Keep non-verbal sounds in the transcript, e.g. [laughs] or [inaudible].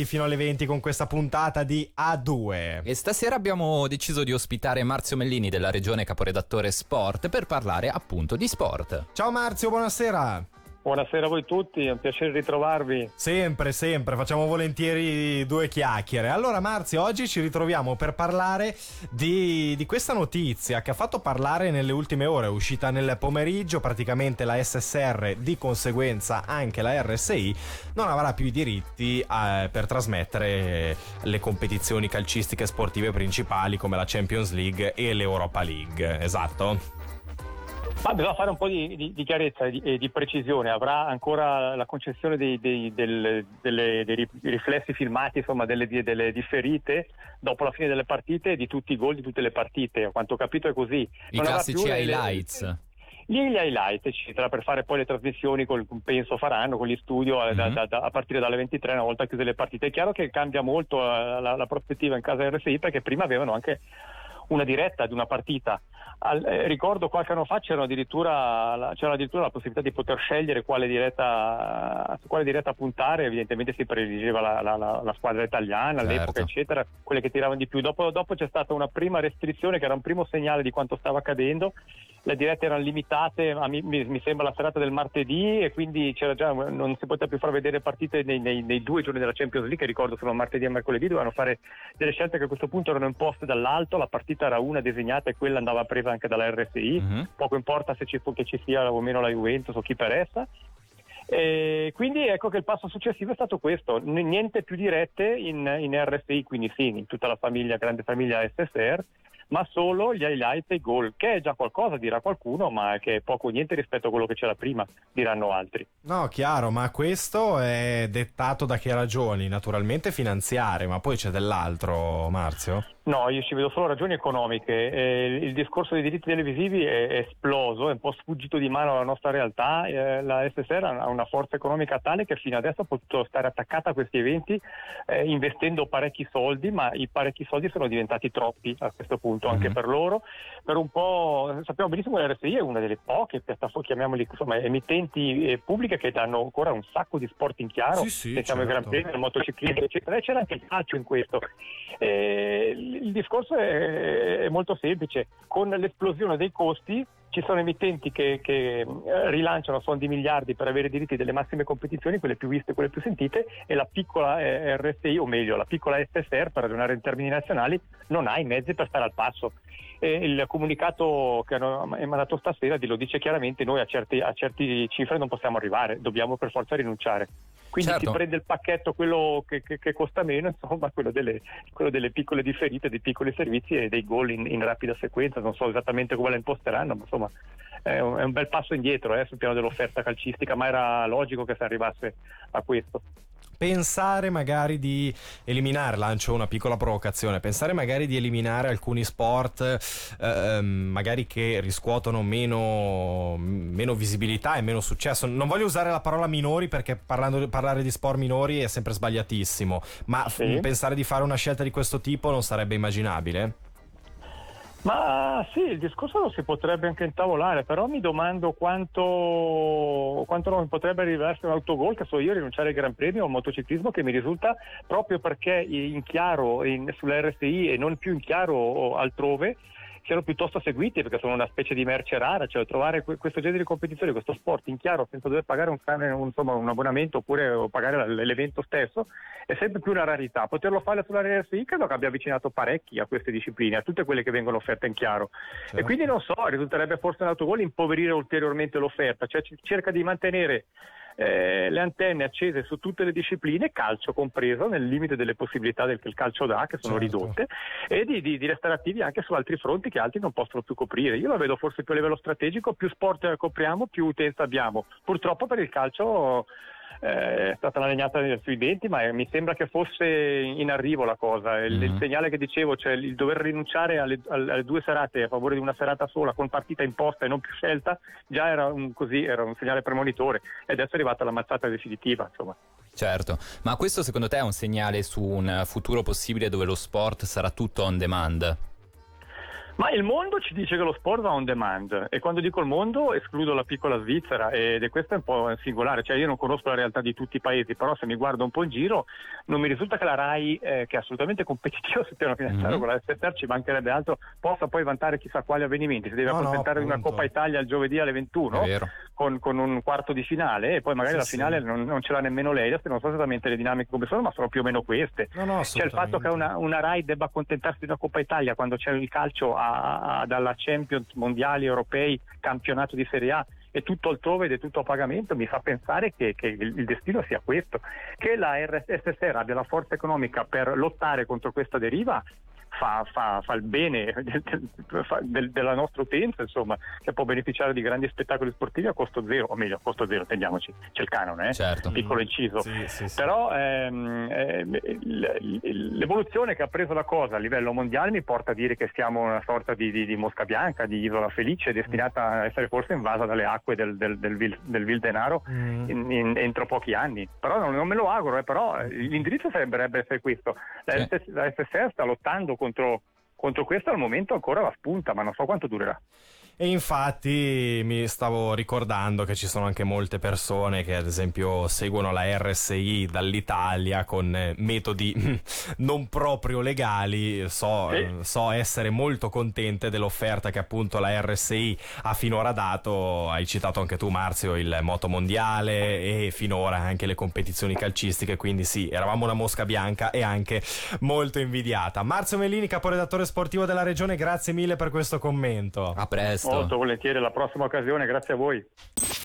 avanti fino alle 20 con questa puntata di A2. E stasera abbiamo deciso di ospitare Marzio Mellini della regione caporedattore Sport per parlare appunto di sport. Ciao Marzio, buonasera. Buonasera a voi tutti, è un piacere ritrovarvi. Sempre, sempre, facciamo volentieri due chiacchiere. Allora Marzio, oggi ci ritroviamo per parlare di, di, questa notizia che ha fatto parlare nelle ultime ore, uscita nel pomeriggio, praticamente la SSR, di conseguenza anche la RSI, non avrà più i diritti eh, per trasmettere le competizioni calcistiche sportive principali come la Champions League e l'Europa League, esatto? Ma bisogna fare un po' di, di, di chiarezza e di, di, precisione. Avrà ancora la concessione dei, dei, del, delle, dei riflessi filmati, insomma, delle, delle, differite dopo la fine delle partite di tutti i gol di tutte le partite. A quanto ho capito è così. I non classici highlights. Le, gli highlight eccetera per fare poi le trasmissioni col penso faranno con gli studio mm-hmm. da, da, da, a partire dalle 23 una volta chiuse le partite è chiaro che cambia molto la, la, la prospettiva in casa RSI perché prima avevano anche una diretta di una partita. Al, eh, ricordo qualche anno fa c'era addirittura, c'era addirittura, la possibilità di poter scegliere quale diretta, su quale diretta puntare, evidentemente si prediligeva la, la, la, la squadra italiana certo. all'epoca, eccetera, quelle che tiravano di più. Dopo, dopo c'è stata una prima restrizione che era un primo segnale di quanto stava accadendo le dirette erano limitate, mi, mi, sembra la serata del martedì e quindi già, non si poteva più far vedere partite nei, nei, nei, due giorni della Champions League, che ricordo sono martedì e mercoledì, dovevano fare delle scelte che a questo punto erano imposte dall'alto, la partita era una disegnata e quella andava presa anche dalla RSI, mm-hmm. poco importa se ci, che ci sia o meno la Juventus o chi per essa. E quindi ecco che il passo successivo è stato questo, niente più dirette in, in RSI, quindi sì, in tutta la famiglia, grande famiglia SSR, ma solo gli highlight e i gol, che è già qualcosa, dirà qualcuno, ma che è poco o niente rispetto a quello che c'era prima, diranno altri. No, chiaro, ma questo è dettato da che ragioni? Naturalmente finanziarie, ma poi c'è dell'altro, Marzio? No, io ci vedo solo ragioni economiche. Eh, il discorso dei diritti televisivi è, è, esploso, è un po' sfuggito di mano alla nostra realtà. Eh, la SSR ha una forza economica tale che fino adesso ha potuto stare attaccata a questi eventi eh, investendo parecchi soldi, ma i parecchi soldi sono diventati troppi a questo punto anche mm-hmm. per loro. Per un po' sappiamo benissimo che l'RSI è una delle poche piattaforme, chiamiamoli insomma, emittenti eh, pubbliche che danno ancora un sacco di sport in chiaro. Sì, sì, Pensiamo certo. ai Gran Premi, al motociclismo, eccetera. E c'era anche il calcio in questo. Eh, il discorso è, è molto semplice, con l'esplosione dei costi ci sono emittenti che, che, eh, rilanciano fondi miliardi per avere i diritti delle massime competizioni, quelle più viste, quelle più sentite, e la piccola eh, RSI, o meglio la piccola SSR, per ragionare in termini nazionali, non ha i mezzi per stare al passo. E il comunicato che hanno mandato stasera lo dice chiaramente, noi a certe, a certe cifre non possiamo arrivare, dobbiamo per forza rinunciare. Quindi certo. si prende il pacchetto, quello che, che, che costa meno, insomma, quello delle, quello delle, piccole differite, dei piccoli servizi e dei gol in, in, rapida sequenza. Non so esattamente come la imposteranno, ma insomma è un, è un bel passo indietro eh, sul piano dell'offerta calcistica, ma era logico che si arrivasse a questo pensare magari di eliminare, lancio una piccola provocazione, pensare magari di eliminare alcuni sport eh, magari che riscuotono meno, meno, visibilità e meno successo. Non voglio usare la parola minori perché parlando, parlare di sport minori è sempre sbagliatissimo, ma sì. pensare di fare una scelta di questo tipo non sarebbe immaginabile? Ma sì, il discorso lo si potrebbe anche intavolare, però mi domando quanto, quanto non potrebbe arrivarsi un autogol, che so io, rinunciare al Gran Premio o al motociclismo, che mi risulta proprio perché in chiaro in, sulla RSI e non più in chiaro altrove, siano piuttosto seguiti perché sono una specie di merce rara, cioè trovare questo genere di competizione, questo sport in chiaro senza dover pagare un, un, insomma, un abbonamento oppure pagare l'evento stesso è sempre più una rarità. Poterlo fare sulla RSI credo che abbia avvicinato parecchi a queste discipline, a tutte quelle che vengono offerte in chiaro. Certo. E quindi non so, risulterebbe forse un autogol impoverire ulteriormente l'offerta, cioè cerca di mantenere eh, le antenne accese su tutte le discipline, calcio compreso, nel limite delle possibilità del, che il calcio dà, che sono certo. ridotte, e di, di, di, restare attivi anche su altri fronti che altri non possono più coprire. Io la vedo forse più a livello strategico, più sport copriamo, più utenza abbiamo. Purtroppo per il calcio eh, è stata una legnata sui denti, ma mi sembra che fosse in arrivo la cosa. Il, mm-hmm. il segnale che dicevo, cioè il dover rinunciare alle, alle, due serate a favore di una serata sola con partita imposta e non più scelta, già era un, così, era un segnale premonitore e adesso è arrivata la mazzata definitiva. Insomma. Certo, ma questo secondo te è un segnale su un futuro possibile dove lo sport sarà tutto on demand? Ma il mondo ci dice che lo sport va on demand e quando dico il mondo escludo la piccola Svizzera ed è questo è un po' singolare, cioè io non conosco la realtà di tutti i paesi, però se mi guardo un po' in giro non mi risulta che la RAI, eh, che è assolutamente competitiva [laughs] sul piano finanziario mm-hmm. con la SSR, ci mancherebbe altro, possa poi vantare chissà quali avvenimenti, si deve no, accontentare no, di una Coppa Italia il giovedì alle 21 con, con, un quarto di finale e poi magari sì, la finale sì. non, non, ce l'ha nemmeno lei, adesso non so esattamente le dinamiche come sono, ma sono più o meno queste. No, cioè il fatto che una, una RAI debba accontentarsi di una Coppa Italia quando c'è il calcio a, dalla Champions mondiali, europei, campionato di Serie A e tutto altrove ed è tutto a pagamento, mi fa pensare che, che il destino sia questo, che la RSSR abbia la forza economica per lottare contro questa deriva fa, fa, fa il bene [laughs] del, della nostra utenza, insomma, che può beneficiare di grandi spettacoli sportivi a costo zero, o meglio, a costo zero, intendiamoci, c'è il canone, eh? certo. piccolo inciso. Sì, sì, sì. Però ehm, ehm, l'evoluzione che ha preso la cosa a livello mondiale mi porta a dire che siamo una sorta di, di, di mosca bianca, di isola felice, destinata a essere forse invasa dalle acque del, del, del, vil, del vil, denaro mm. in, in, entro pochi anni. Però non, non me lo auguro, eh, però l'indirizzo sarebbe essere questo. La, la SSR sta lottando contro, contro questo al momento ancora la spunta, ma non so quanto durerà. E infatti mi stavo ricordando che ci sono anche molte persone che ad esempio seguono la RSI dall'Italia con eh, metodi [laughs] non proprio legali. So, sì. so, essere molto contente dell'offerta che appunto la RSI ha finora dato. Hai citato anche tu Marzio il moto mondiale e finora anche le competizioni calcistiche. Quindi sì, eravamo una mosca bianca e anche molto invidiata. Marzio Mellini, caporedattore sportivo della regione, grazie mille per questo commento. A presto molto volentieri alla prossima occasione, grazie a voi.